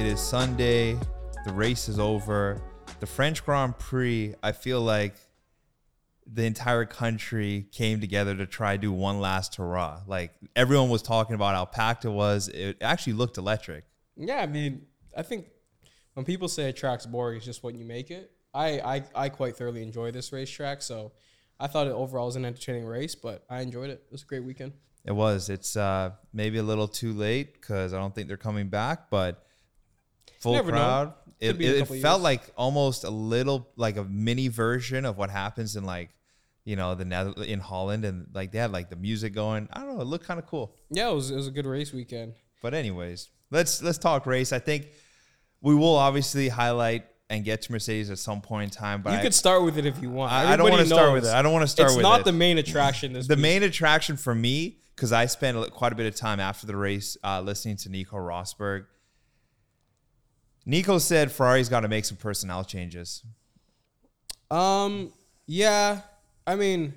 What up, everybody? It is Sunday. The race is over. The French Grand Prix, I feel like the entire country came together to try to do one last hurrah. Like everyone was talking about how packed it was. It actually looked electric. Yeah, I mean, I think when people say a track's boring, it's just what you make it. I, I, I quite thoroughly enjoy this racetrack, so I thought it overall was an entertaining race, but I enjoyed it. It was a great weekend. It was. It's uh, maybe a little too late because I don't think they're coming back, but full Never crowd. Could It, be in a it, it felt like almost a little like a mini version of what happens in like, you know, the Nether- in Holland, and like they had like the music going. I don't know. It looked kind of cool. Yeah, it was, it was a good race weekend. But anyways, let's let's talk race. I think we will obviously highlight and get to Mercedes at some point in time. But you I, could start with it if you want. I, I don't want to start with it. I don't want to start It's with not it. the main attraction this the week. main attraction for me because I spent quite a bit of time after the race uh, listening to Nico Rosberg. Nico said Ferrari's got to make some personnel changes. Um, yeah, I mean,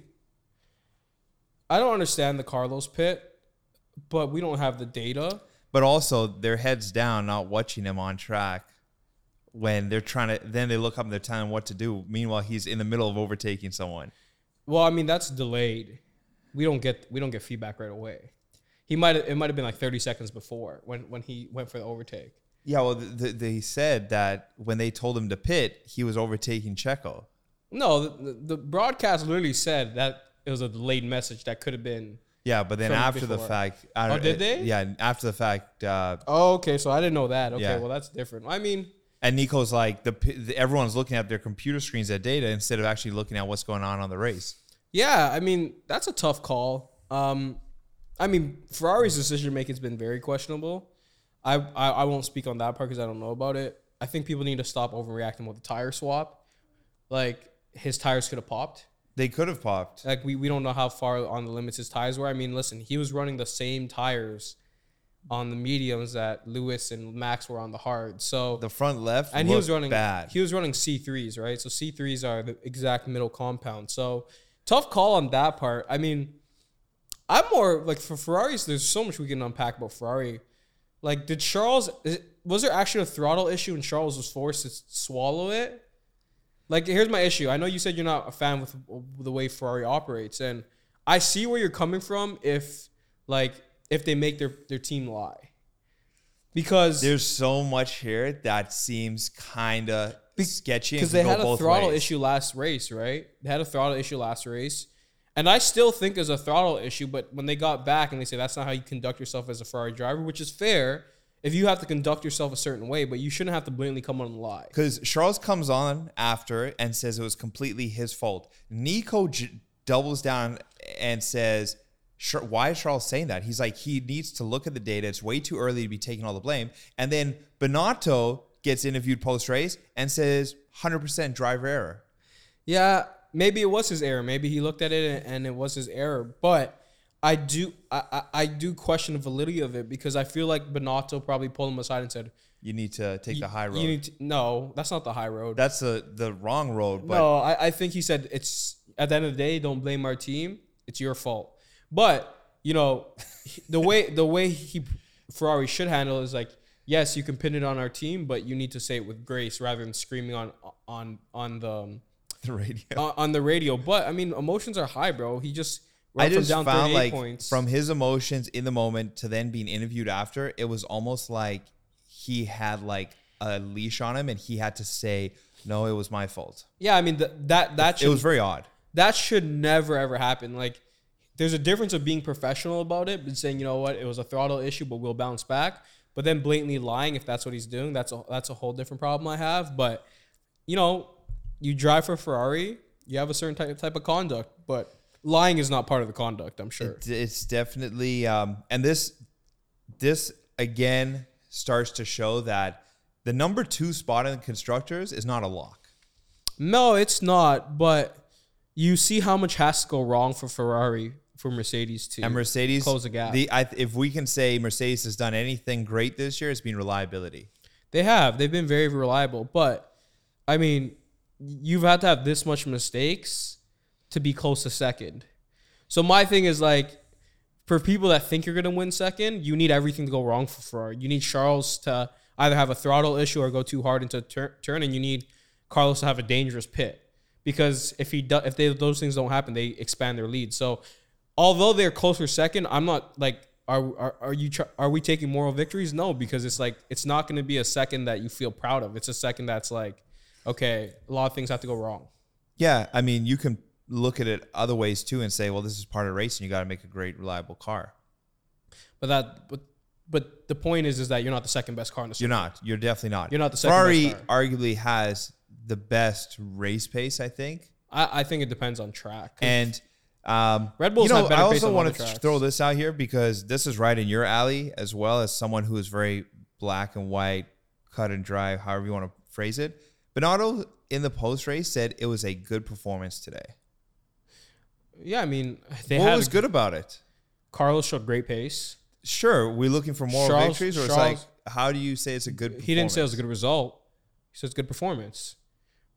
I don't understand the Carlos pit, but we don't have the data. But also, their heads down, not watching him on track when they're trying to. Then they look up and they're telling him what to do. Meanwhile, he's in the middle of overtaking someone. Well, I mean, that's delayed. We don't get we don't get feedback right away. He might it might have been like 30 seconds before when when he went for the overtake. Yeah, well, th th they said that when they told him to pit, he was overtaking Checo. No, the, the broadcast literally said that it was a delayed message that could have been. Yeah, but then From after the before. fact, I Oh, did they? Yeah, after the fact, uh, Oh, okay. So I didn't know that. Okay, Yeah. well that's different. I mean, And Nico's like the, the everyone's looking at their computer screens at data instead of actually looking at what's going on on the race. yeah, I mean that's a tough call. Um, I mean Ferrari's decision making has been very questionable. I, I I won't speak on that part because I don't know about it. I think people need to stop overreacting with the tire swap. Like his tires could have popped. They could have popped. Like we, we don't know how far on the limits his tires were. I mean, listen, he was running the same tires on the mediums that Lewis and Max were on the hard. So The front left and he was running bad. He was running C threes, right? So C threes are the exact middle compound. So tough call on that part. I mean, I'm more like for Ferraris. There's so much we can unpack about Ferrari. Like, did Charles? Was there actually a throttle issue and Charles was forced to swallow it? Like, here's my issue. I know you said you're not a fan with the way Ferrari operates, and I see where you're coming from. If like if they make their their team lie, because There's so much here that seems kind of sketchy because they had a throttle ways. issue last race, right? They had a throttle issue last race, and I still think there's a throttle issue. But when they got back and they say that's not how you conduct yourself as a Ferrari driver, which is fair if you have to conduct yourself a certain way, but you shouldn't have to blatantly come on and lie. Because Charles comes on after and says it was completely his fault. Nico j- doubles down and says, "Why is Charles saying that?" He's like, he needs to look at the data. It's way too early to be taking all the blame. And then Binotto gets interviewed post race and says, "100% driver error." Yeah, maybe it was his error. Maybe he looked at it and it was his error. But I do I, I, I do question the validity of it because I feel like Binotto probably pulled him aside and said, You need to take the high road. You need to, no, that's not the high road. That's the the wrong road. But no, I, I think he said it's at the end of the day, don't blame our team. It's your fault. But you know, the way the way he Ferrari should handle it is like, yes, you can pin it on our team, but you need to say it with grace rather than screaming on on on the the radio. on, on the radio. But I mean, emotions are high, bro. He just I just down found like points. from his emotions in the moment to then being interviewed after, it was almost like he had like a leash on him and he had to say, "No, it was my fault." yeah, I mean th- that that It should was very odd. that should never ever happen. Like, there's a difference of being professional about it and saying, you know what, it was a throttle issue, but we'll bounce back. But then blatantly lying, if that's what he's doing, that's a that's a whole different problem I have. But you know, you drive for Ferrari, you have a certain type type of conduct, but lying is not part of the conduct. I'm sure. It- it's definitely um and this this again starts to show that the number 2 spot in the constructors is not a lock. No, it's not. But you see how much has to go wrong for Ferrari for Mercedes to And Mercedes close the gap. The I, if we can say Mercedes has done anything great this year, it's been reliability. They have. They've been very reliable. But I mean, you've had to have this much mistakes to be close to second. So my thing is like for people that think you're going to win second, you need everything to go wrong for Ferrari. You need Charles to either have a throttle issue or go too hard into tur- turn, and you need Carlos to have a dangerous pit because if he do, if they, those things don't happen, they expand their lead. So although they're closer second, I'm not like are are, are you tr- are we taking moral victories? No, because it's like it's not going to be a second that you feel proud of. It's a second that's like okay, a lot of things have to go wrong. Yeah, I mean, you can look at it other ways too and say, well, this is part of racing. You got to make a great, reliable car. But that but but the point is is that you're not the second best car in the You're not. You're definitely not. You're not the second Ferrari best car. arguably has the best race pace, I think. I, I think it depends on track. And um, Red Bulls you know, I also want to throw this out here because this is right in your alley as well as someone who is very black and white, cut and dry, however you want to phrase it. Binotto in the post race said it was a good performance today. yeah, I mean they what was good about it? Carlos showed great pace. Sure, we're looking for more Charles- victories, or it's like, how do you say it's a good? He didn't say it was a good result. He said it's a good performance.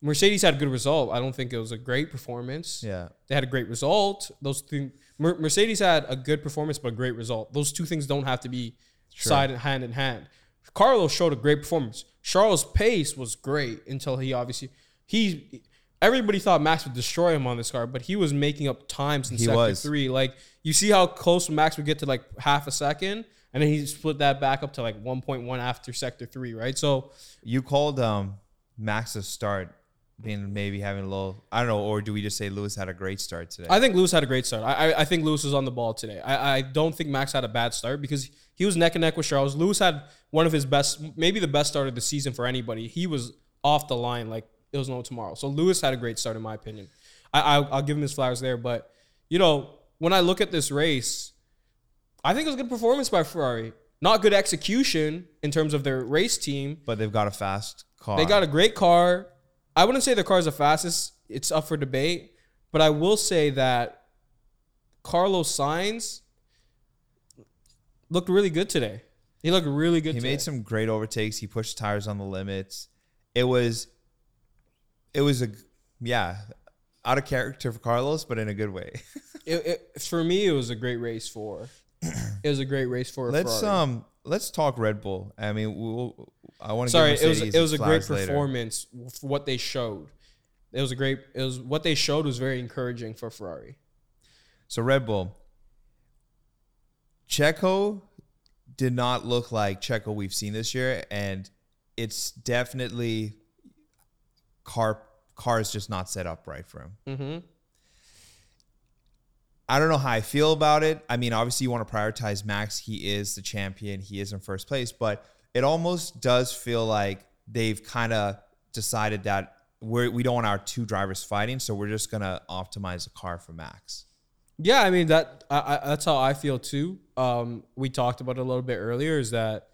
Mercedes had a good result. I don't think it was a great performance. Yeah, They had a great result. Those things. Mer- Mercedes had a good performance, but a great result. Those two things don't have to be side and hand in hand. Carlos showed a great performance. Charles' pace was great until he obviously he. Everybody thought Max would destroy him on this car, but he was making up times in He sector was. three. Like you see how close Max would get to like half a second, and then he split that back up to like one point one after sector three, right? So you called um Max's start being maybe having a little. I don't know, or do we just say Lewis had a great start today? I think Lewis had a great start. I, I, I think Lewis was on the ball today. I, I don't think Max had a bad start because he was neck and neck with Charles. Lewis had one of his best, maybe the best start of the season for anybody. He was off the line like it was no tomorrow. So Lewis had a great start in my opinion. I, I I'll give him his flowers there. But you know when I look at this race, I think it was a good performance by Ferrari. Not good execution in terms of their race team. but they've got a fast car. They got a great car. I wouldn't say their car is the fastest. It's up for debate. But I will say that Carlos Sainz looked really good today. He looked really good He today. made some great overtakes. He pushed tires on the limits. It was, it was a yeah, out of character for Carlos, but in a good way. It- it- for me, it was a great race for. It was a great race for. let's Ferrari. um let's talk Red Bull. I mean, we'll, I want to Sorry, it was it was a great performance for what they showed. It was a great. It was what they showed was very encouraging for Ferrari. So Red Bull, Checo did not look like Checo we've seen this year, and it's definitely car car is just not set up right for him. Mm-hmm. I don't know how I feel about it. I mean, obviously you want to prioritize Max. He is the champion. He is in first place, but it almost does feel like they've kind of decided that we're, we don't want our two drivers fighting, so we're just gonna optimize the car for Max. Yeah, I mean that. I, I, that's how I feel too. Um, we talked about it a little bit earlier. Is that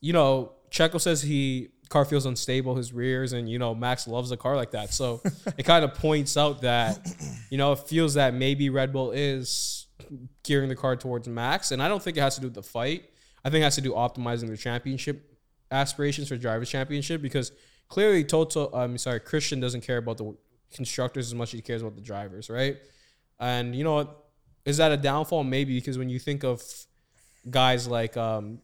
you know Checo says he car feels unstable, his rears, and you know Max loves a car like that. So it kind of points out that you know it feels that maybe Red Bull is gearing the car towards Max, and I don't think it has to do with the fight. I think it has to do optimizing the championship aspirations for drivers championship because clearly Toto, I'm sorry, Christian doesn't care about the constructors as much as he cares about the drivers, right? And you know is that a downfall? Maybe because when you think of guys like um,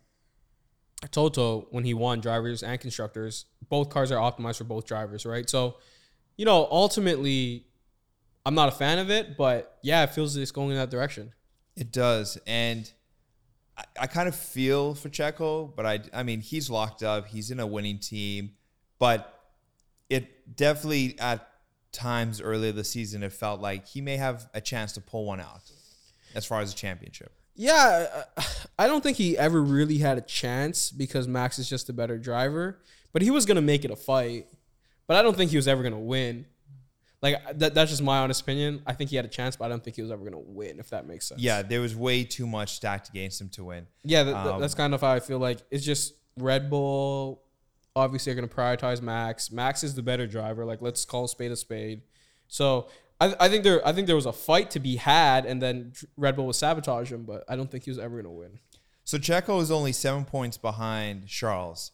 Toto, when he won drivers and constructors, both cars are optimized for both drivers, right? So, you know, ultimately, I'm not a fan of it, but yeah, it feels like it's going in that direction. It does, and I, I kind of feel for Checo, but I, I mean, he's locked up. He's in a winning team, but it definitely at times earlier this season it felt like he may have a chance to pull one out as far as a championship. Yeah, I- don't think he ever really had a chance because Max is just a better driver. But he was gonna make it a fight. But I don't think he was ever gonna win. Like that, that's just my honest opinion. I think he had a chance, but I don't think he was ever gonna win. If that makes sense. Yeah, there was way too much stacked against him to win. Yeah, th- th- Um, that's kind of how I feel like it's just Red Bull. Obviously, are going to prioritize Max. Max is the better driver. Like, let's call spade a spade. So, I, I think there, I think there was a fight to be had, and then Red Bull was sabotage him. But I don't think he was ever going to win. So Checo is only seven points behind Charles.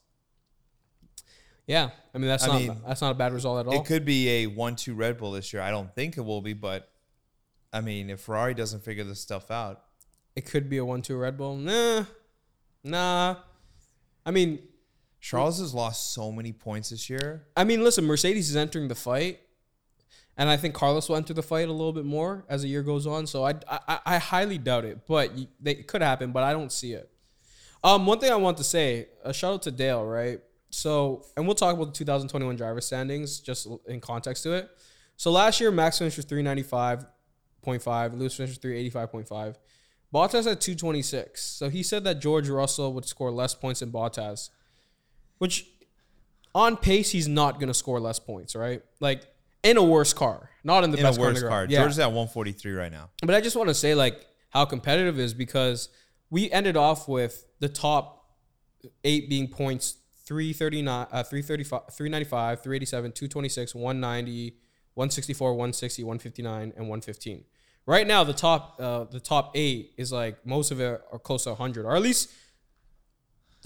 Yeah, I mean that's I not mean, that's not a bad result at all. It could be a one-two Red Bull this year. I don't think it will be, but I mean, if Ferrari doesn't figure this stuff out, it could be a one-two Red Bull. Nah, nah. I mean, Charles has lost so many points this year. I mean, listen, Mercedes is entering the fight, and I think Carlos will enter the fight a little bit more as the year goes on. So I, I, I highly doubt it, but it could happen, but I don't see it. Um, one thing I want to say, a shout out to Dale, right? So, and we'll talk about the 2021 driver standings just in context to it. So last year, Max finished with 395.5, Lewis finished with 385.5. Bottas at 226. So he said that George Russell would score less points than Bottas, which on pace, he's not going to score less points, right? Like in a worse car, not in the In best car in worse car. garage. Yeah. George is at 143 right now. But I just want to say like how competitive it is because we ended off with the top eight being points 339, uh, 335, 395, 387, 226, 190, 164, 160, 159, and 115. Right now, the top uh, the top eight is like most of it are close to 100, or at least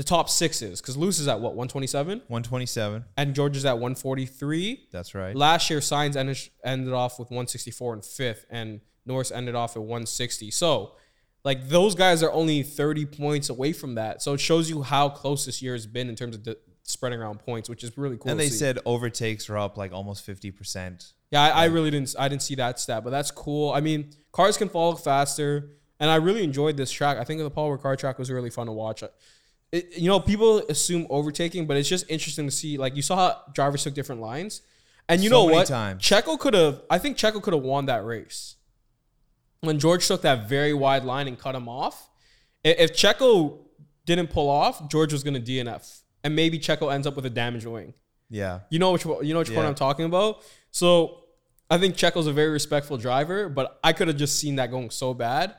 the top six is because Lewis is at what 127 127. and George is at 143. That's right. Last year, Sainz ended, ended off with 164 and fifth, and Norris ended off at 160. So, like, those guys are only 30 points away from that. So, it shows you how close this year has been in terms of the spreading around points, which is really cool. and to they see. said overtakes are up like almost 50%. yeah, I, I really didn't, I didn't see that stat, but that's cool. I mean, cars can fall faster, and I really enjoyed this track. I think the Paul Ricard track was really fun to watch. It, you know, people assume overtaking, but it's just interesting to see. Like, you saw how drivers took different lines. And you So know what? times. Checo could have. I think Checo could have won that race when George took that very wide line and cut him off. If Checo didn't pull off, George was going to DNF, and maybe Checo ends up with a damaged wing. Yeah. You know which one- you know which point I'm talking about. So I think Checo's a very respectful driver, but I could have just seen that going so bad.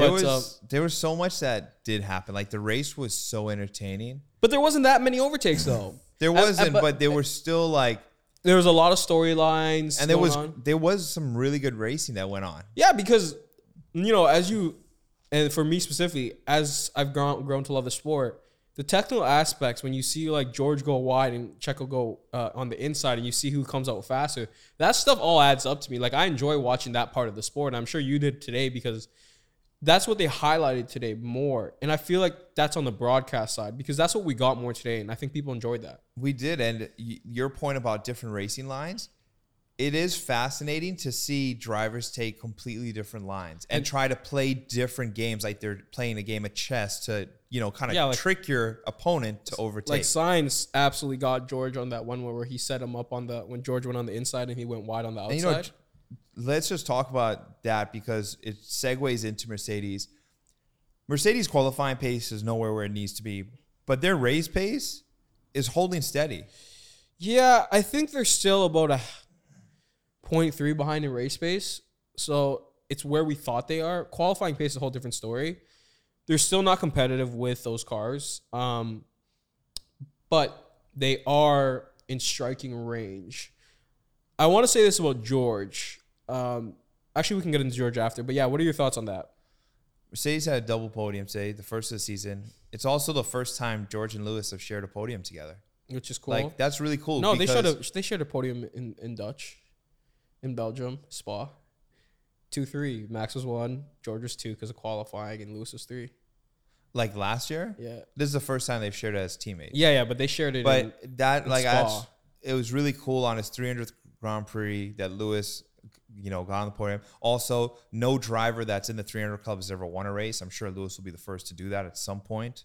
There But was uh, there was so much that did happen. Like the race was so entertaining. but there wasn't that many overtakes though. There wasn't, but- but, there were still like, There was a lot of storylines, and there was on. there was some really good racing that went on. Yeah, because you know, as you and for me specifically, as I've grown grown to love the sport, the technical aspects when you see like George go wide and Checo go uh, on the inside, and you see who comes out faster, that stuff all adds up to me. Like I enjoy watching that part of the sport, and I'm sure you did today because that's what they highlighted today more. And I feel like that's on the broadcast side because that's what we got more today, and I think people enjoyed that. We did, and y- your point about different racing lines, it is fascinating to see drivers take completely different lines and, try to play different games, like they're playing a game of chess to you know kind of Yeah, like- trick your opponent to overtake. Like Sainz absolutely got George on that one where where he set him up on the when George went on the inside and he went wide on the outside. And you know, let's just talk about that because it segues into Mercedes. Mercedes qualifying pace is nowhere where it needs to be, but their race pace is holding steady. Yeah, I think they're still about a point three behind in race pace. So it's where we thought they are. Qualifying pace is a whole different story. They're still not competitive with those cars. Um, but they are in striking range. I want to say this about George. Um, actually, we can get into George after. But yeah, what are your thoughts on that? Mercedes had a double podium today, the first of the season. It's also the first time George and Lewis have shared a podium together. Which is cool. Like that's really cool. no, they shared a they shared a podium in, in Dutch, in Belgium, Spa. Two three. Max was one. George was two because of qualifying, and Lewis was three. like last year. Yeah. This is the first time they've shared it as teammates. Yeah, yeah, but they shared it. But in, that in like I, Spa. it was really cool on his 300th Grand Prix that Lewis, you know, got on the podium. Also, no driver that's in the 300 club has ever won a race. I'm sure Lewis will be the first to do that at some point.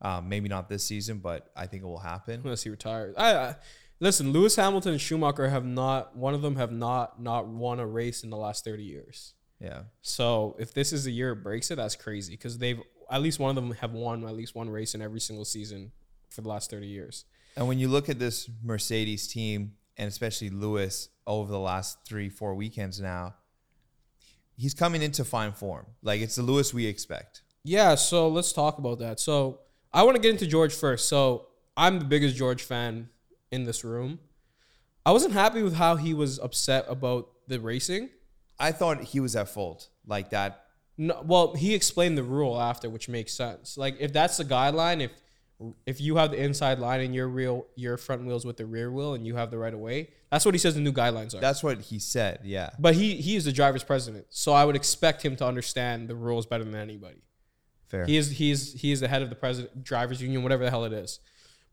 Um, maybe not this season, but I think it will happen. unless he retires. I, I listen. Lewis Hamilton and Schumacher have not. One of them have not not won a race in the last thirty years. Yeah. So if this is the year it breaks it, that's crazy because they've at least one of them have won at least one race in every single season for the last thirty years. And when you look at this Mercedes team, and especially Lewis over the last three, four weekends now, he's coming into fine form. Like it's the Lewis we expect. Yeah, so let's talk about that. So I want to get into George first. So I'm the biggest George fan in this room. I wasn't happy with how he was upset about the racing. I thought he was at fault. Like that. No, well, he explained the rule after, which makes sense. Like if that's the guideline, if if you have the inside line and your real your front wheels with the rear wheel and you have the right of way, that's what he says the new guidelines are. That's what he said. Yeah. but he he is the driver's president, so I would expect him to understand the rules better than anybody. Fair. He is he is he is the head of the president drivers union, whatever the hell it is.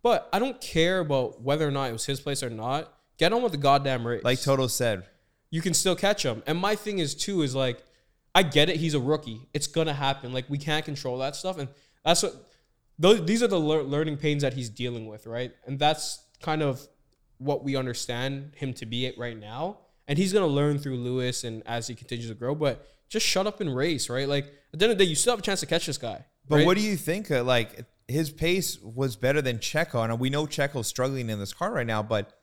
But I don't care about whether or not it was his place or not. Get on with the goddamn race. Like Toto said, you can still catch him. And my thing is too is like, I get it. He's a rookie. It's gonna happen. Like we can't control that stuff, and that's what. Those, these are the lear- learning pains that he's dealing with, right? And that's kind of what we understand him to be at right now. And he's gonna learn through Lewis and as he continues to grow. But just shut up and race, right? Like at the end of the day, you still have a chance to catch this guy. but right? what do you think? Uh, like his pace was better than Checo, and we know Checo's struggling in this car right now, but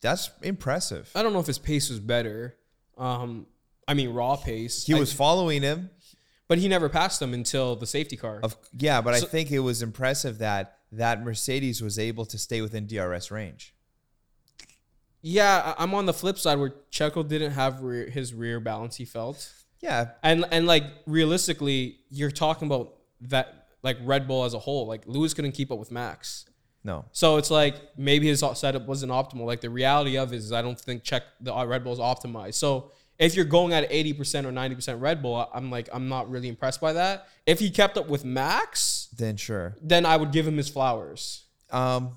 that's impressive. I don't know if his pace was better. Um, I mean, raw pace. He I- was following him. But he never passed them until the safety car. Of yeah, but So- I think it was impressive that that Mercedes was able to stay within DRS range. Yeah, I'm on the flip side where Checo didn't have rear, his rear balance. He felt, Yeah, and and like realistically, you're talking about that like Red Bull as a whole. Like Lewis couldn't keep up with Max, no, so it's like maybe his setup wasn't optimal. Like the reality of it is, I don't think check the uh, Red Bull is optimized. So if you're going at 80 percent or 90 percent Red Bull, I'm like I'm not really impressed by that. If he kept up with Max, then sure. then I would give him his flowers. Um,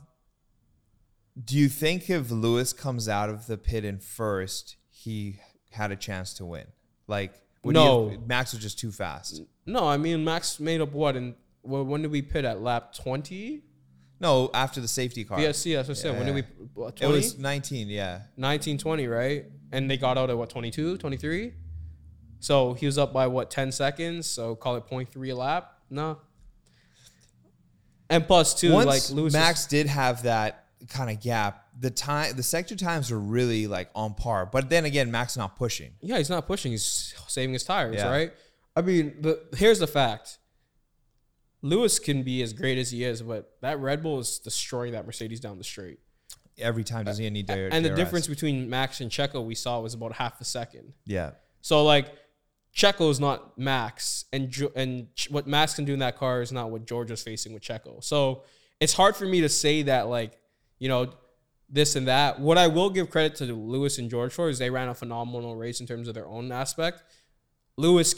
do you think if Lewis comes out of the pit in first, he had a chance to win? Like, would No. have- Max was just too fast. No, I mean Max made up what and well, when did we pit at lap 20? No, after the safety car, that's what I said. When did we? Yeah. what, it was 19. Yeah, 19, 20, right? And they got out at what, 22, 23? So he was up by what, 10 seconds? So call it 0.3 a lap? No. And two, once like Lewis. is- Max did have that kind of gap, the time, the sector times were really like on par. But then again, Max not pushing. yeah, he's not pushing. He's saving his tires, Yeah. right? I mean, the here's the fact. Lewis can be as great as he is, but that Red Bull is destroying that Mercedes down the straight. Every time does he need to? and the difference between Max and Checo we saw was about half a second. yeah, So like Checo is not Max, and and what Max can do in that car is not what George was facing with Checo. So it's hard for me to say that like you know this and that. What I will give credit to Lewis and George for is they ran a phenomenal race in terms of their own aspect. Lewis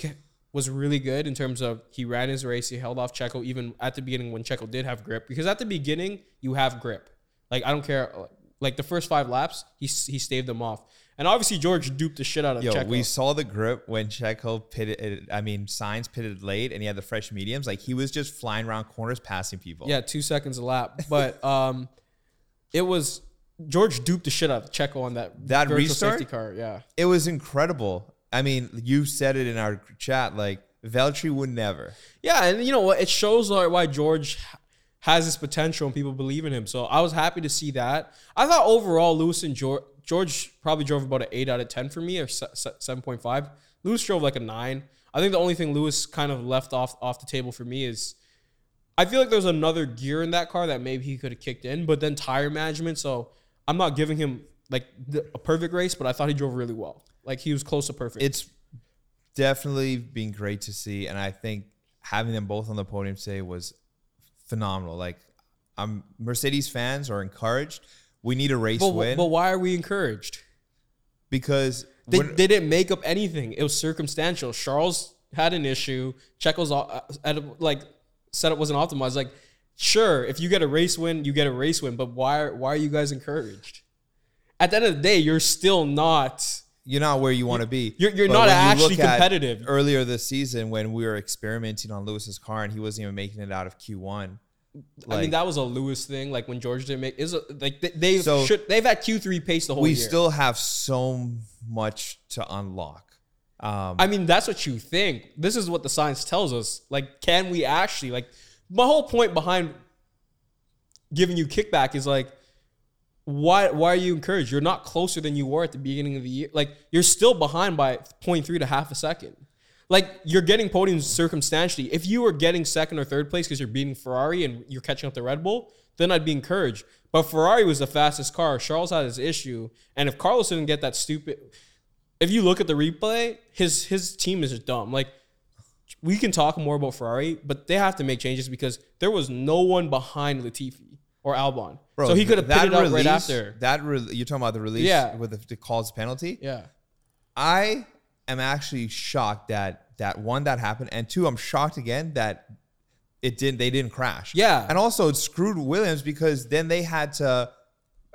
was really good in terms of he ran his race, he held off Checo even at the beginning when Checo did have grip because at the beginning you have grip. Like I don't care. Like the first five laps, he he staved them off, and obviously George duped the shit out of Yo, Checo. we saw the grip when Checo pitted. I mean, Sainz pitted late, and he had the fresh mediums. Like he was just flying around corners, passing people. Yeah, two seconds a lap. But um, it was George duped the shit out of Checo on that That virtual restart? safety car. Yeah, it was incredible. I mean, you said it in our chat. Like Valtteri would never. yeah, and you know what? It shows like why George has this potential and people believe in him. So I was happy to see that. I thought overall Lewis and George George probably drove about an eight out of ten for me or seven point five. Lewis drove like a nine. I think the only thing Lewis kind of left off off the table for me is I feel like there's another gear in that car that maybe he could have kicked in, but then tire management. So I'm not giving him like the, a perfect race, but I thought he drove really well. Like he was close to perfect. It's definitely been great to see, and I think having them both on the podium today was phenomenal. Like, I'm Mercedes fans are encouraged. We need a race but, win but why are we encouraged? because They, they didn't make up anything. It was circumstantial. Charles had an issue. Checo's uh, at like setup wasn't optimized. Like, sure, if you get a race win, you get a race win. But why? Why are you guys encouraged? At the end of the day, you're still not. You're not where you want to be. You're- you're not when you actually competitive. Earlier this season, when we were experimenting on Lewis's car and he wasn't even making it out of Q1, I mean, that was a Lewis thing. Like when George didn't make is a, like they, they So- should they've had Q three pace the whole we year. still have so much to unlock. Um, I mean, that's what you think. This is what the science tells us. Like, can we actually like? My whole point behind giving you kickback is like, why? Why are you encouraged? You're not closer than you were at the beginning of the year. Like, you're still behind by 0.3 to half a second. Like, you're getting podiums circumstantially. If you were getting second or third place because you're beating Ferrari and you're catching up to Red Bull, then I'd be encouraged. But Ferrari was the fastest car. Charles had his issue, and if Carlos didn't get that stupid if you look at the replay, his his team is dumb. Like we can talk more about Ferrari, but they have to make changes because there was no one behind Latifi or Albon. Bro, so he could have that pitted out right release- after. That re- you're talking about the release Yeah. with the, the calls penalty. Yeah. I am actually shocked that that one that happened, and two, I'm shocked again that it didn't. They didn't crash. Yeah. and also it screwed Williams because then they had to.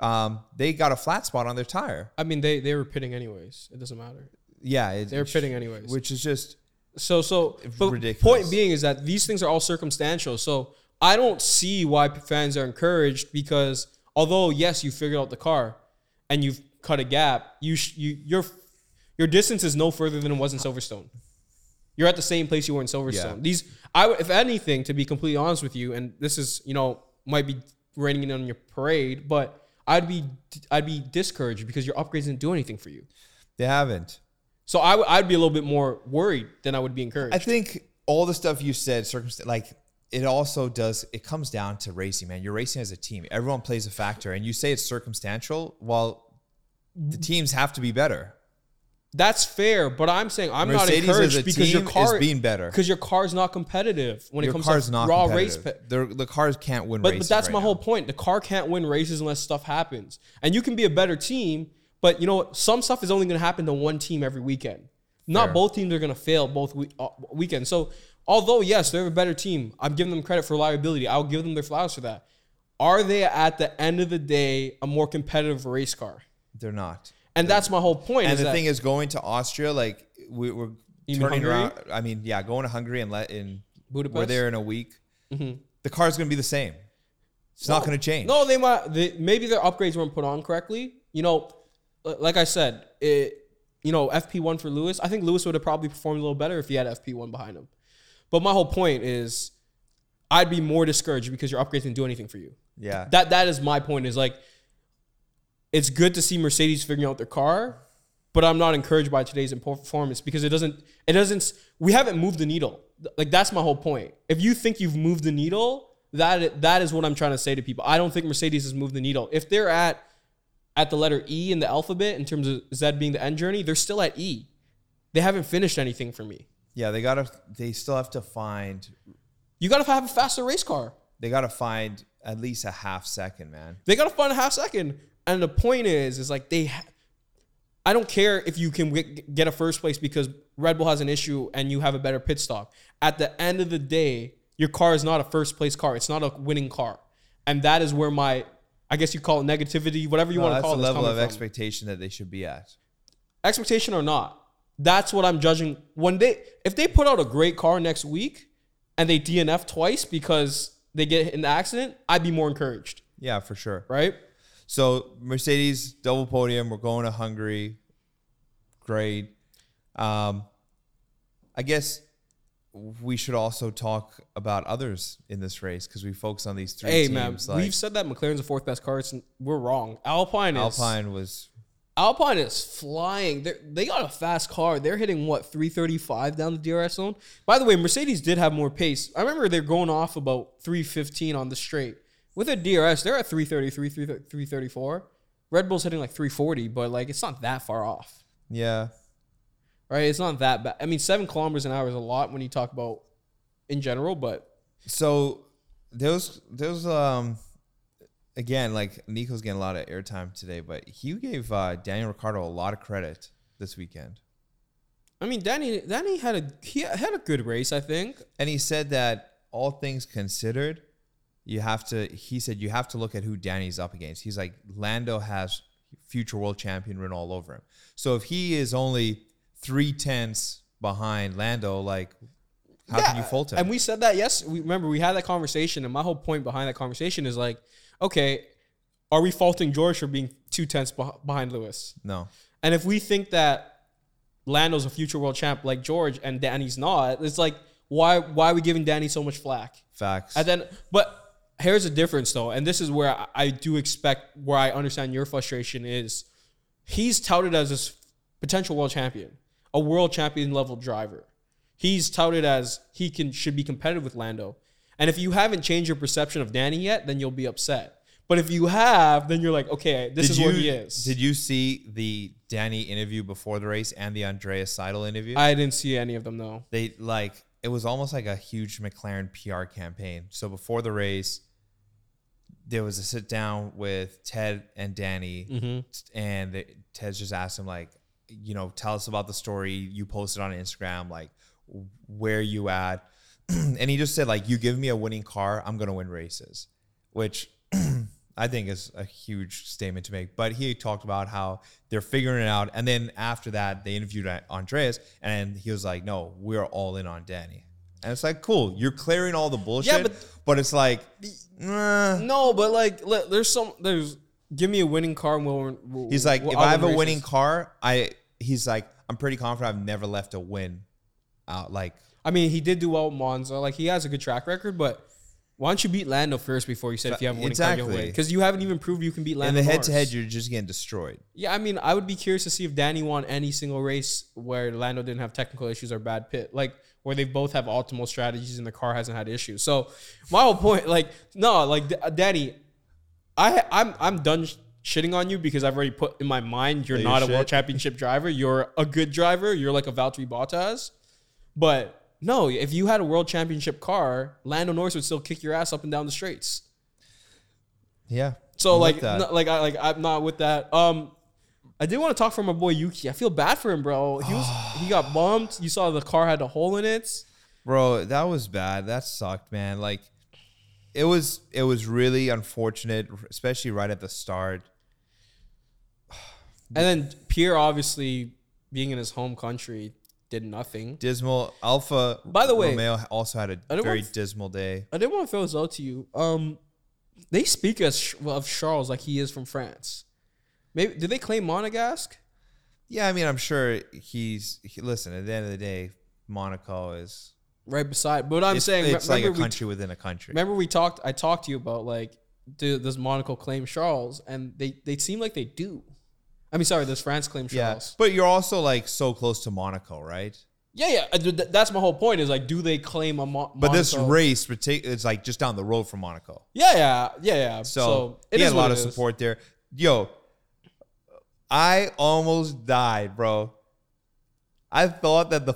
Um, they got a flat spot on their tire. I mean, they they were pitting anyways. It doesn't matter. Yeah, it, They were pitting anyways. which is just So so but Ridiculous. point being is that these things are all circumstantial. So I don't see why fans are encouraged because although yes you figured out the car and you've cut a gap, you sh- you your your distance is no further than it was in Silverstone. You're at the same place you were in Silverstone. Yeah. These I if anything to be completely honest with you and this is, you know, might be raining on your parade, but I'd be I'd be discouraged because your upgrades didn't do anything for you. they haven't. So I would I'd be a little bit more worried than I would be encouraged. I think all the stuff you said, circumstance, like it also does. It comes down to racing, man. You're racing as a team. Everyone plays a factor, and you say it's circumstantial. Well, the teams have to be better. That's fair, but I'm saying I'm Mercedes not encouraged because your car is being better. because your car's not competitive when it comes car's to not raw race. Pe- the cars can't win but races. but that's right my now. whole point. The car can't win races unless stuff happens, and you can be a better team. But you know what? some stuff is only going to happen to one team every weekend. Not Fair. both teams are going to fail both we- uh, weekends. So although yes, they're a better team, I'm giving them credit for reliability. I'll give them their flowers for that. Are they at the end of the day a more competitive race car? They're not. And that's my whole point. And the thing is, going to Austria, like we, we're You turning around. I mean, yeah, going to Hungary and let in Budapest? We're there in a week. Mm-hmm. The car's going to be the same. It's not going to change. No, they might. They, maybe their upgrades weren't put on correctly. You know, like I said, it. You know, FP one for Lewis. I think Lewis would have probably performed a little better if he had FP one behind him. But my whole point is, I'd be more discouraged because your upgrades didn't do anything for you. Yeah. That that is my point. Is like, it's good to see Mercedes figuring out their car, but I'm not encouraged by today's performance because it doesn't. It doesn't. We haven't moved the needle. Like that's my whole point. If you think you've moved the needle, that that is what I'm trying to say to people. I don't think Mercedes has moved the needle. If they're at at the letter E in the alphabet in terms of Z being the end journey, they're still at E. They haven't finished anything for me. Yeah, they got to they still have to find You got to have a faster race car. they got to find at least a half second, man. They got to find a half second. And the point is, is like they. Ha- I don't care if you can get get a first place because Red Bull has an issue and you have a better pit stop. At the end of the day, your car is not a first place car. It's not a winning car, and that is where my, I guess you call it negativity, whatever you No, want to that's call the level of from. expectation that they should be at. expectation or not, that's what I'm judging. When they if they put out a great car next week and they DNF twice because they get in the accident, I'd be more encouraged, Yeah, for sure. right? So Mercedes double podium. We're going to Hungary. Great. Um, I guess we should also talk about others in this race because we focus on these three Hey teams. man, like we've said that McLaren's the fourth best car. It's, we're wrong. Alpine is Alpine was Alpine is flying. They're, they got a fast car. They're hitting what 335 down the DRS zone. By the way, Mercedes did have more pace. I remember they're going off about 315 on the straight. With a DRS, they're at 333, 334. Red Bull's hitting like 340, but like it's not that far off. yeah. right? It's not that bad. I mean, seven kilometers an hour is a lot when you talk about in general, but So those those um again like Nico's getting a lot of airtime today, but he gave uh, Daniel Ricciardo a lot of credit this weekend, I mean, Danny Danny had a he had a good race, I think. and he said that all things considered, you have to. He said you have to look at who Danny's up against. He's like Lando has future world champion written all over him. So if he is only three tenths behind Lando, like how can you fault him? And we said that yes. We remember we had that conversation, and my whole point behind that conversation is like, okay, are we faulting George for being two tenths behind Lewis? no, And if we think that Lando's a future world champ like George and Danny's not, it's like why why are we giving Danny so much flack? facts. And then, but here's the difference though, and this is where I, I do expect, where I understand your frustration is, he's touted as this potential world champion, a world champion level driver. He's touted as he can should be competitive with Lando, and if you haven't changed your perception of Danny yet, then you'll be upset. But if you have, then you're like, okay, this is you, what he is. Did you see the Danny interview before the race and the Andreas Seidl interview? I didn't see any of them though. they like it was almost like a huge McLaren PR campaign. So before the race, there was a sit down with Ted and Danny, Mm-hmm. and they, Ted just asked him like, you know, tell us about the story you posted on Instagram, like where you at. and he just said like, "You give me a winning car, I'm gonna win races," which I think is a huge statement to make. But he talked about how they're figuring it out, and then after that, they interviewed Andreas, and he was like, "No, we're all in on Danny." And it's like, cool, you're clearing all the bullshit, Yeah, but- but, it's like, nah. No, but like there's some there's give me a winning car and we'll, we'll He's like, we'll- if I'll I have a win winning car, I he's like, I'm pretty confident I've never left a win out. Like, I mean, he did do well with Monza. Like he has a good track record, but why don't you beat Lando first before you said if you have a winning you'll Exactly. Because you haven't even proved you can beat Lando. in the head to head, you're just getting destroyed. Yeah, I mean, I would be curious to see if Danny won any single race where Lando didn't have technical issues or bad pit, like where they both have optimal strategies and the car hasn't had issues. So my whole point, like, no, like Danny, I I'm I'm done sh- shitting on you because I've already put in my mind you're not a world championship driver. You're a good driver. You're like a Valtteri Bottas, but. No, if you had a world championship car, Lando Norris would still kick your ass up and down the straights. Yeah. So I'm like, no- like I like I'm not with that. Um, I did want to talk for my boy Yuki. I feel bad for him, bro. He was he got bumped. You saw the car had a hole in it. bro, that was bad. That sucked, man. Like, it was it was really unfortunate, especially right at the start. And then Pierre, obviously being in his home country, did nothing. Dismal Alpha. By the way, Romeo also had a very want- dismal day. I didn't want to throw this out to you. Um, they speak as of Charles like he is from France. Maybe did they claim Monegasque? Yeah, I mean, I'm sure he's. He, listen, at the end of the day, Monaco is. Right beside, but I'm it's, saying it's like a remember we- country within a country. Remember we talked. I talked to you about like, do, does Monaco claim Charles? And they they seem like they do. I mean, sorry, does France claim yeah, Charles? but you're also like so close to Monaco, right? Yeah, yeah. th- th- That's my whole point. Is like, do they claim a But this race, it's like just down the road from Monaco. Yeah, yeah, yeah, yeah. So, So, it he is had a lot of is. support there. Yo, I almost died, bro. I thought that the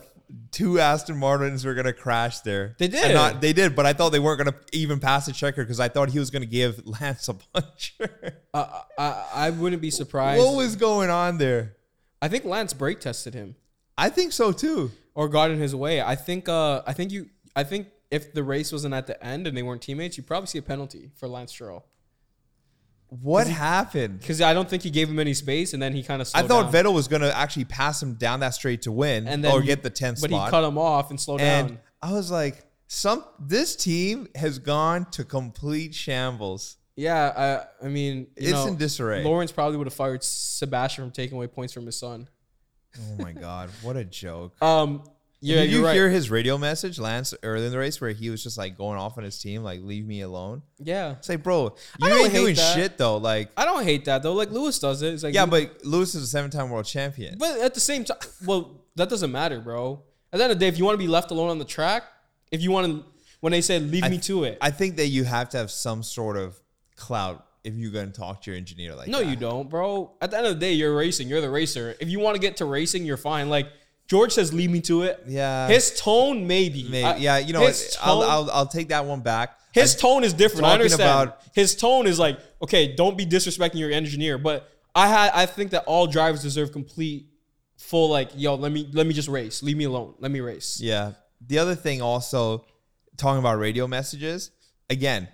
two Aston Martins were gonna crash there. They did. not, they did, but I thought they weren't gonna even pass the checker because I thought he was gonna give Lance a puncher. Uh, I I wouldn't be surprised. what was going on there? I think Lance brake tested him I think so too. or got in his way. I think. Uh, I think you. I think if the race wasn't at the end and they weren't teammates, you'd probably see a penalty for Lance Stroll What happened? because I don't think he gave him any space and then he kind of. I thought Vettel was gonna actually pass him down that straight to win and then or he- get the 10th but spot. he cut him off and slowed and down. I was like, some this team has gone to complete shambles. Yeah, I I mean, you It's know, in disarray. Lawrence probably would have fired Sebastian from taking away points from his son. Oh my god, what a joke! Um, yeah, Did you're right. hear his radio message, Lance, early in the race, where he was just like going off on his team, like "Leave me alone." yeah, It's like, bro, you ain't doing that. shit though. Like, I don't hate that though. Like Lewis does it. It's like yeah, but Lewis is a seven-time world champion. but at the same time, well, that doesn't matter, bro. At the end of the day, if you want to be left alone on the track, if you want to, when they said leave I- me to it, I think that you have to have some sort of clout if you're going to talk to your engineer like that. no, that. you don't, bro. At the end of the day, you're racing. You're the racer. If you want to get to racing, you're fine. Like George says, leave me to it. Yeah. His tone, maybe. Maybe. I- yeah, you know, what? I'll, I'll I'll take that one back. His I- tone is different. I understand. about- His tone is like, okay, don't be disrespecting your engineer. But I had, I think that all drivers deserve complete, full like, yo, let me, let me just race. Leave me alone. Let me race. Yeah. The other thing also, talking about radio messages, again,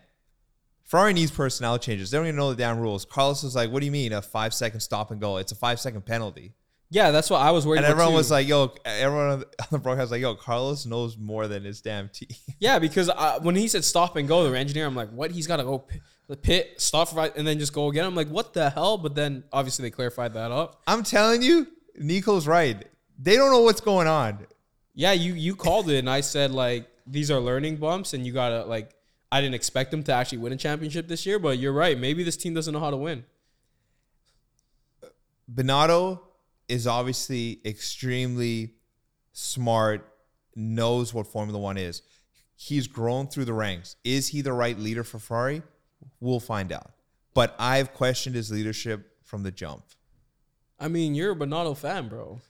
Ferrari needs personnel changes. They don't even know the damn rules. Carlos was like, "What do you mean a five second stop and go? It's a five second penalty." Yeah, that's what I was worried And about. everyone too. was like, "Yo," everyone on the- broadcast was like, "Yo, Carlos knows more than his damn team." yeah, because I, when he said stop and go, the engineer, I'm like, what? He's got to go pit, the pit, stop, right, and then just go again. I'm like, what the hell? But then obviously they clarified that up. I'm telling you, Nico's right. They don't know what's going on. Yeah, you you called it, and I said like these are learning bumps, and you gotta like. I didn't expect them to actually win a championship this year, but you're right. Maybe this team doesn't know how to win. Binotto is obviously extremely smart, knows what Formula One is. He's grown through the ranks. Is he the right leader for Ferrari? We'll find out. But I've questioned his leadership from the jump. I mean, you're a Binotto fan, bro.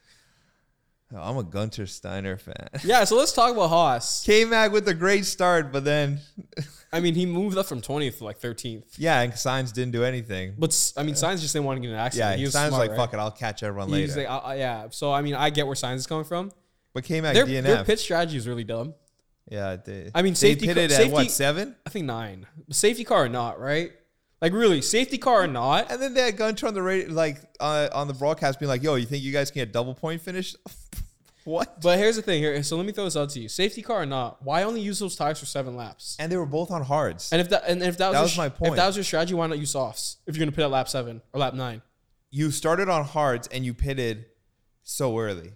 I'm a Gunter Steiner fan. Yeah, so let's talk about Haas. K Mag with a great start, but then, I mean, he moved up from 20th to like 13th. yeah, and Sainz didn't do anything. But s- I mean, Sainz just didn't want to get in an accident. Yeah, he was Sainz smart, like, right? fuck it, I'll catch everyone He's later. like, uh, uh, yeah. So I mean, I get where Sainz is coming from. but K Mag Their, DNF. their pit strategy is really dumb. Yeah, they, I mean, they safety pitted car- at what safety- seven, I think nine. Safety car or not, right? Like really, safety car or not? and then they had Gunter on the radio, like uh, on the broadcast, being like, "Yo, you think you guys can get double point finish?" what? But here's the thing here. So let me throw this out to you. Safety car or not? Why only use those tires for seven laps? And they were both on hards. And if that and if that was, That was sh- my If that was your strategy, why not use softs? If you're gonna pit at lap seven or lap nine, you started on hards and you pitted so early.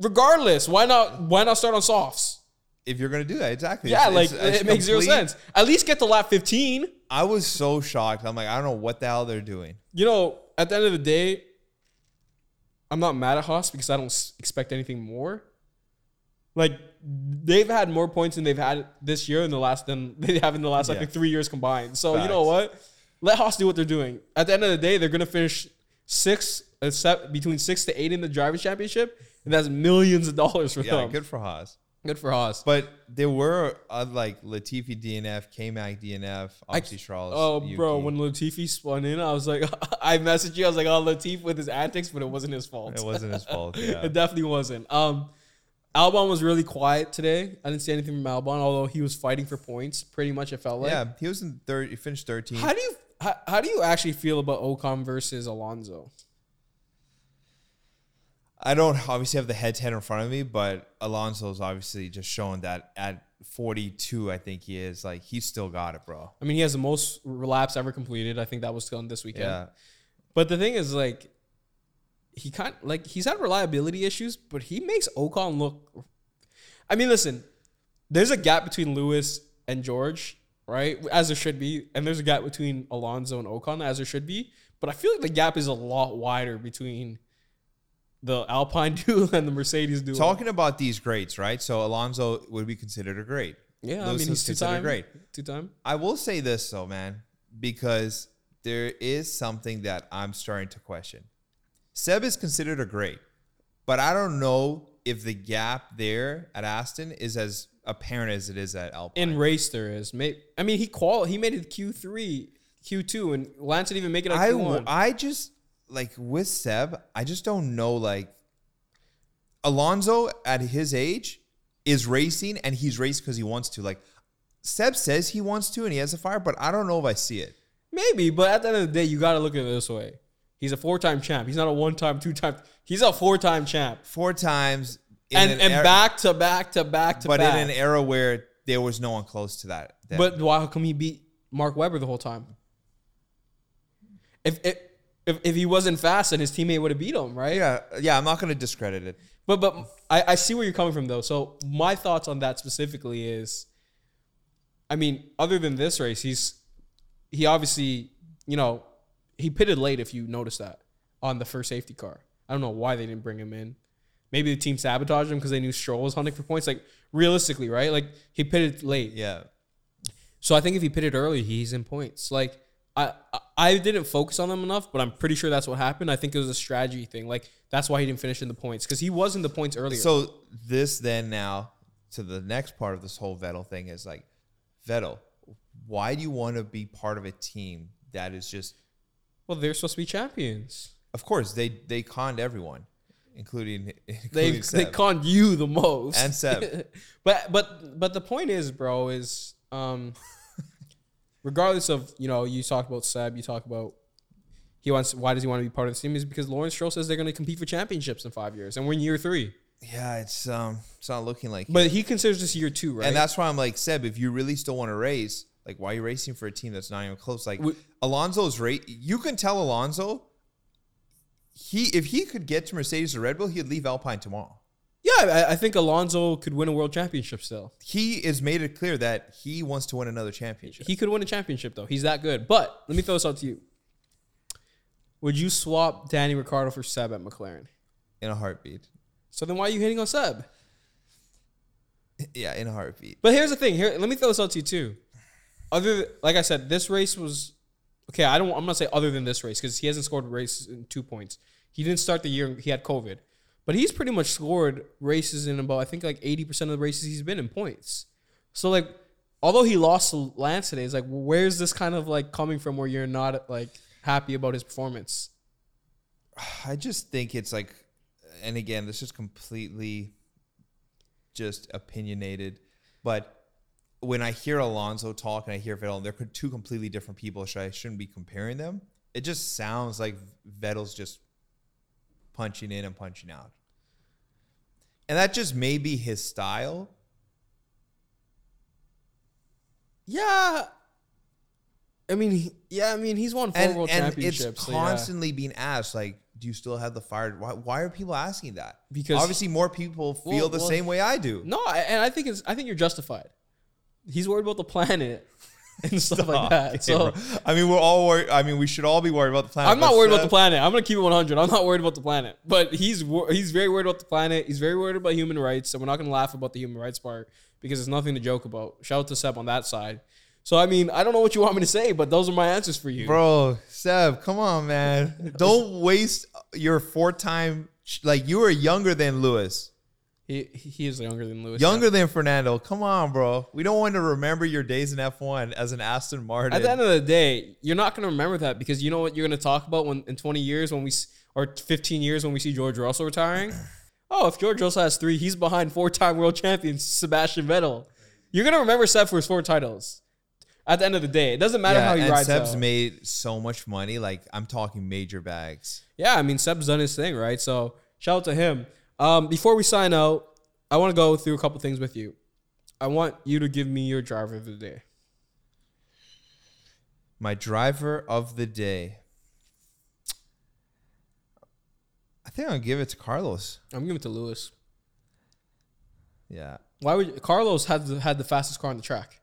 regardless, why not? Why not start on softs? If you're gonna do that, exactly. Yeah, It's- like it's- it's it makes zero sense. At least get to lap 15. I was so shocked. I'm like, I don't know what the hell they're doing. You know, at the end of the day, I'm not mad at Haas because I don't expect anything more. Like they've had more points than they've had this year in the last than they have in the last I think three years combined. So you know what? Let Haas do what they're doing. At the end of the day, they're gonna finish six, uh, se- between six to eight in the drivers championship, and that's millions of dollars for Yeah, them. good for Haas. Good for Haas. But there were uh, like Latifi DNF, K Mag DNF, obviously Charles. Oh, bro, when Latifi spun in, I was like, I messaged you. I was like, oh, Latif with his antics, but it wasn't his fault. it wasn't his fault. Yeah. it definitely wasn't. Um, Albon was really quiet today. I didn't see anything from Albon, although he was fighting for points. Pretty much, it felt like. yeah, he was in third. He finished 13. How do you how, how do you actually feel about Ocon versus Alonso? I don't obviously have the head to head in front of me, but Alonso's obviously just showing that at 42, I think he is like he's still got it, bro. I mean, he has the most laps ever completed. I think that was done this weekend. Yeah, But the thing is, like, he kind like he's had reliability issues, but he makes Ocon look. I mean, listen, there's a gap between Lewis and George, right? As there should be, and there's a gap between Alonso and Ocon, as there should be. But I feel like the gap is a lot wider between the Alpine duo and the Mercedes duo. talking about these greats, right? So Alonso would be considered a great. yeah, I mean, he's two considered time, great. two time. I will say this though, man, because there is something that I'm starting to question. Seb is considered a great, but I don't know if the gap there at Aston is as apparent as it is at Alpine. In race, there is. May, I mean, he qual he made it Q three, Q two, and Lance didn't even make it at I, Q w- one. I just like with Seb, I just don't know like Alonso at his age is racing and he's racing because he wants to. Like Seb says he wants to and he has a fire, but I don't know if I see it. Maybe, but at the end of the day, you got to look at it this way. He's a four-time champ. He's not a one-time, two-time. He's a four-time champ, Four times in and an and era- back to back to back to back. but back. in an era where there was no one close to that. then. but why? How come he beat Mark Webber the whole time? If if if, if he wasn't fast, then his teammate would have beat him, right? yeah, yeah, I'm not going to discredit it. But but I, I see where you're coming from though. So my thoughts on that specifically is, I mean, other than this race, he's he obviously you know he pitted late. If you notice that on the first safety car, I don't know why they didn't bring him in. Maybe the team sabotaged him because they knew Stroll was hunting for points. Like realistically, right? Like he pitted late. Yeah. So I think if he pitted early, he's in points. Like I, I didn't focus on them enough, but I'm pretty sure that's what happened. I think it was a strategy thing. Like that's why he didn't finish in the points because he was in the points earlier. So this then now to the next part of this whole Vettel thing is like, Vettel, why do you want to be part of a team that is just? well, they're supposed to be champions. Of course, they they conned everyone, including They including they Seb. conned you the most. And Seb. but but but the point is, bro, is um, regardless of you know you talk about Seb, you talk about he wants why does he want to be part of the team is because Lawrence Stroll says they're going to compete for championships in five years, and we're in year three. yeah, it's um, it's not looking like. it. But he considers this year two, right? And that's why I'm like, Seb, if you really still want to race, like, why are you racing for a team that's not even close? Like, We- Alonso's rate, you can tell Alonso, he if he could get to Mercedes or Red Bull, he'd leave Alpine tomorrow. Yeah, I, I think Alonso could win a world championship still. He has made it clear that he wants to win another championship. He could win a championship though. He's that good. But let me throw this out to you. Would you swap Danny Ricciardo for Seb at McLaren? in a heartbeat. So then why are you hitting on Seb? Yeah, in a heartbeat. But here's the thing. Here, let me throw this out to you too. Other, like I said, this race was okay. I don't. I'm not say other than this race because he hasn't scored race in two points. He didn't start the year. He had COVID, but he's pretty much scored races in about I think like 80 percent of the races he's been in points. So like, although he lost to Lance today, it's like where's this kind of like coming from where you're not like happy about his performance? I just think it's like, and again, this is completely just opinionated. But when I hear Alonso talk and I hear Vettel, they're two completely different people. Should I shouldn't be comparing them? It just sounds like Vettel's just punching in and punching out. And that just may be his style. Yeah. I mean, he- yeah. I mean, he's won four And, world and championships. it's so yeah. constantly being asked, like, do you still have the fire? Why, why are people asking that? Because- obviously more people feel Well, the well- same way I do. No, and I think it's. I think you're justified. He's worried about the planet and stuff like that. So bro. I mean, we're all worried. I mean, we should all be worried about the planet. I'm not worried about the planet. I'm gonna keep it 100. I'm not worried about the planet, but he's wor- he's very worried about the planet. He's very worried about human rights, and we're not gonna laugh about the human rights part because it's nothing to joke about. Shout out to Seb on that side. So I mean, I don't know what you want me to say, but those are my answers for you. Bro, Seb, come on, man. Don't waste your four-time. Like you were younger than Lewis, He he is younger than Lewis. younger than Fernando. Come on, bro. We don't want to remember your days in F1 as an Aston Martin. At the end of the day, you're not going to remember that because you know what you're going to talk about when in 20 years when we or 15 years when we see George Russell retiring. Oh, if George Russell has three, he's behind four-time world champion Sebastian Vettel. You're going to remember Seb for his four titles. At the end of the day, it doesn't matter yeah, how he and rides Seb's out. made so much money. Like I'm talking major bags. yeah, I mean Seb's done his thing, right? So shout out to him. Um, before we sign out, I want to go through a couple things with you. I want you to give me your driver of the day. My driver of the day. I think I'll give it to Carlos. I'm giving it to Lewis. Yeah. Why would Carlos had the, had the fastest car on the track?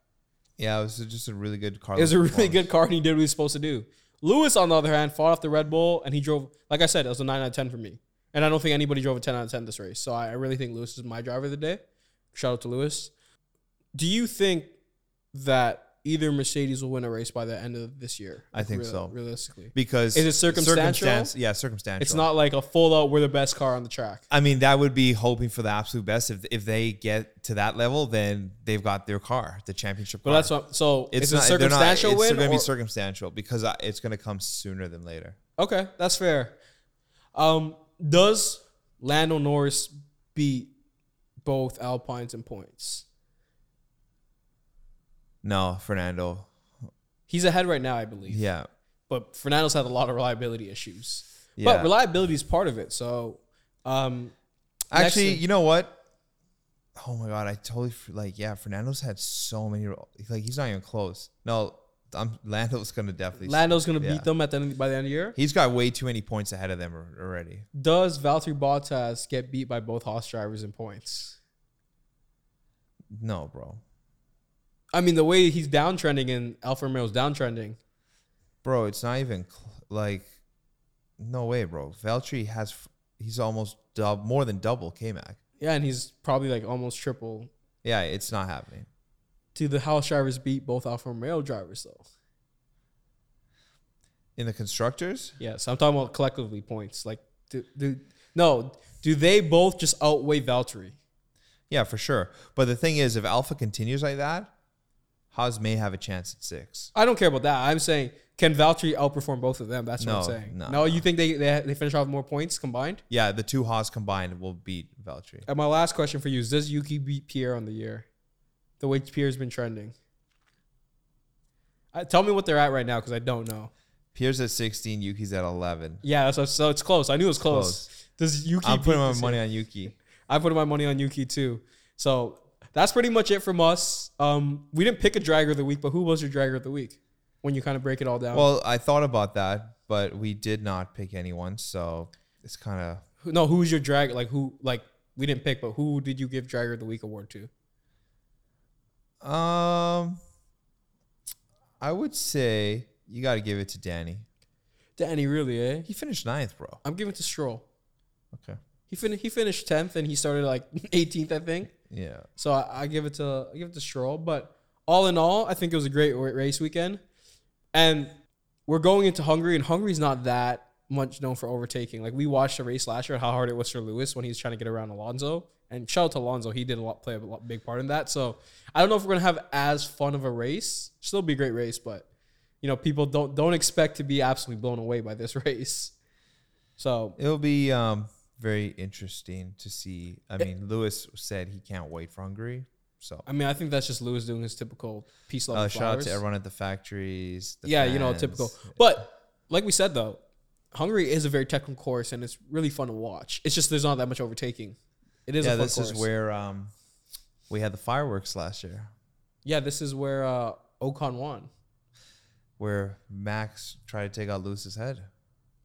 Yeah, it was just a really good car. It was a really good car and he did what he was supposed to do. Lewis, on the other hand, fought off the Red Bull and he drove, like I said, it was a 9 out of 10 for me. And I don't think anybody drove a 10 out of 10 this race. So I, I really think Lewis is my driver of the day. Shout out to Lewis. Do you think that either Mercedes will win a race by the end of this year? I think Real- so. Realistically. because Is it circumstantial? circumstance- yeah, circumstantial. It's not like a full out, we're the best car on the track. I mean, that would be hoping for the absolute best. If if they get to that level, then they've got their car, the championship But car. that's what, so it's it's, a not, they're not- it's win? going to be circumstantial because it's going to come sooner than later. Okay, that's fair. Um, does Lando Norris beat both Alpines in points? No, Fernando. He's ahead right now, I believe. Yeah, But Fernando's had a lot of reliability issues. yeah. But reliability is part of it. So, um, Actually, next- you know what? Oh my god, I totally like. Yeah, Fernando's had so many. Like he's not even close. No, I'm Lando's going to definitely. Lando's going to Yeah. beat them at the end, by the end of the year. He's got way too many points ahead of them already. Does Valtteri Bottas get beat by both Haas drivers in points? No, bro. I mean, the way he's downtrending and Alfa Romeo's downtrending. Bro, it's not even cl- like. No way, bro. Valtteri has. He's almost dub more than double K Mag. Yeah, and he's probably like almost triple. Yeah, it's not happening. Do the Haas drivers beat both Alfa Romeo drivers though? In the constructors, Yes, I'm talking about collectively points. Like, do, do no, do they both just outweigh Valtteri? yeah, for sure. But the thing is, if Alfa continues like that, Haas may have a chance at six. I don't care about that. I'm saying, can Valtteri outperform both of them? That's what I'm saying. no, No, you think they, they they finish off more points combined? Yeah, the two Haas combined will beat Valtteri. And my last question for you is: Does Yuki beat Pierre on the year? The way Pierre's been trending. Uh, tell me what they're at right now because I don't know. Pierre's at 16, Yuki's at 11. Yeah, so, so it's close. I knew it was close. Does Yuki? I'm putting my money on Yuki. I put my money on Yuki too. So that's pretty much it from us. Um, we didn't pick a dragger of the week, but who was your dragger of the week? When you kind of break it all down. Well, I thought about that, but we did not pick anyone, so it's kind of no, who's your drag? Like who? Like we didn't pick, but who did you give dragger of the week award to? Um. I would say you got to give it to Danny. Danny, really? Eh? He finished ninth, bro. I'm giving it to Stroll. Okay. He fin- he finished tenth and he started like 18th, I think. Yeah. So I, I give it to I give it to Stroll. But all in all, I think it was a great race weekend. And we're going into Hungary, and Hungary's not that much known for overtaking. Like we watched the race last year, how hard it was for Lewis when he was trying to get around Alonso. And shout out to Alonso, he did a lot, play a lot, big part in that. So I don't know if we're gonna have as fun of a race. Still be a great race, but you know, people don't don't expect to be absolutely blown away by this race. So It'll be um very interesting to see. I mean, Lewis said he can't wait for Hungary. So I mean, I think that's just Lewis doing his typical peace love. uh, shout out to everyone at the factories. the yeah, you know, typical. But like we said though, Hungary is a very technical course and it's really fun to watch. It's just there's not that much overtaking. It is. Yeah, this course. is where um, we had the fireworks last year, Yeah, this is where uh, Ocon won. where Max tried to take out Lewis's head.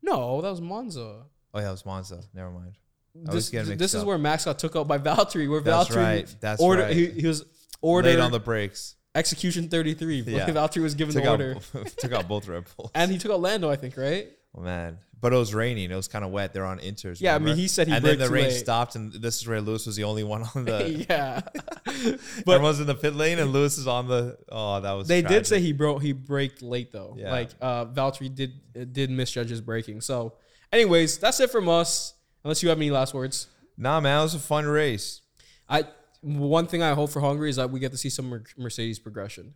No, that was Monza. Oh yeah, that was Monza. Never mind. I This, was getting mixed this is where Max got took out by Valtteri. Where That's Valtteri right. That's order, right. He, he was ordered Laid on the brakes. execution 33. Yeah. Valtteri was given Took the out, order. took out both Red Bulls. And he took out Lando, I think, right? Oh, man, but it was raining. It was kind of wet. They're on inters. Yeah, I mean, he said he and then the rain late. stopped, and this is where Lewis was the only one on the. yeah. but everyone's in the pit lane, and Lewis is on the. Oh, that was. They did say he broke he braked late though. Yeah. Like uh Valtteri did did misjudge his braking. So anyways, that's it from us. Unless you have any last words. Nah, man, it was a fun race. I one thing I hope for Hungary is that we get to see some Mercedes progression.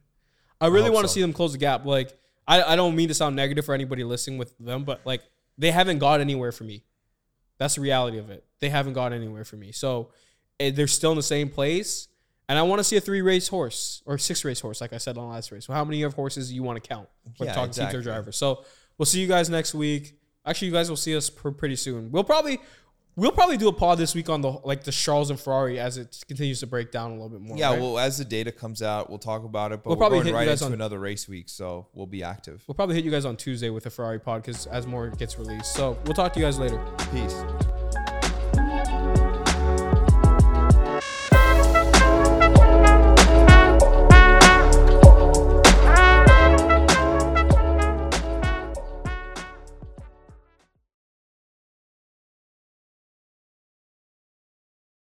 I really hope want to see them close the gap. Like I, I don't mean to sound negative for anybody listening with them, but like they haven't got anywhere for me. That's the reality of it. They haven't got anywhere for me. So eh, they're still in the same place. And I want to see a three race horse or six race horse, like I said on the last race. So how many of horses do you want to count? We're Yeah, talking exactly. teams or drivers. So we'll see you guys next week. Actually, you guys will see us pretty soon. We'll probably we'll probably do a pod this week on the like the Charles and Ferrari as it continues to break down a little bit more. Yeah, right? well, as the data comes out, we'll talk about it. But We'll we're probably going hit you right guys into on- another race week, so we'll be active. we'll probably hit you guys on Tuesday with a Ferrari pod because as more gets released. So we'll talk to you guys later. Peace.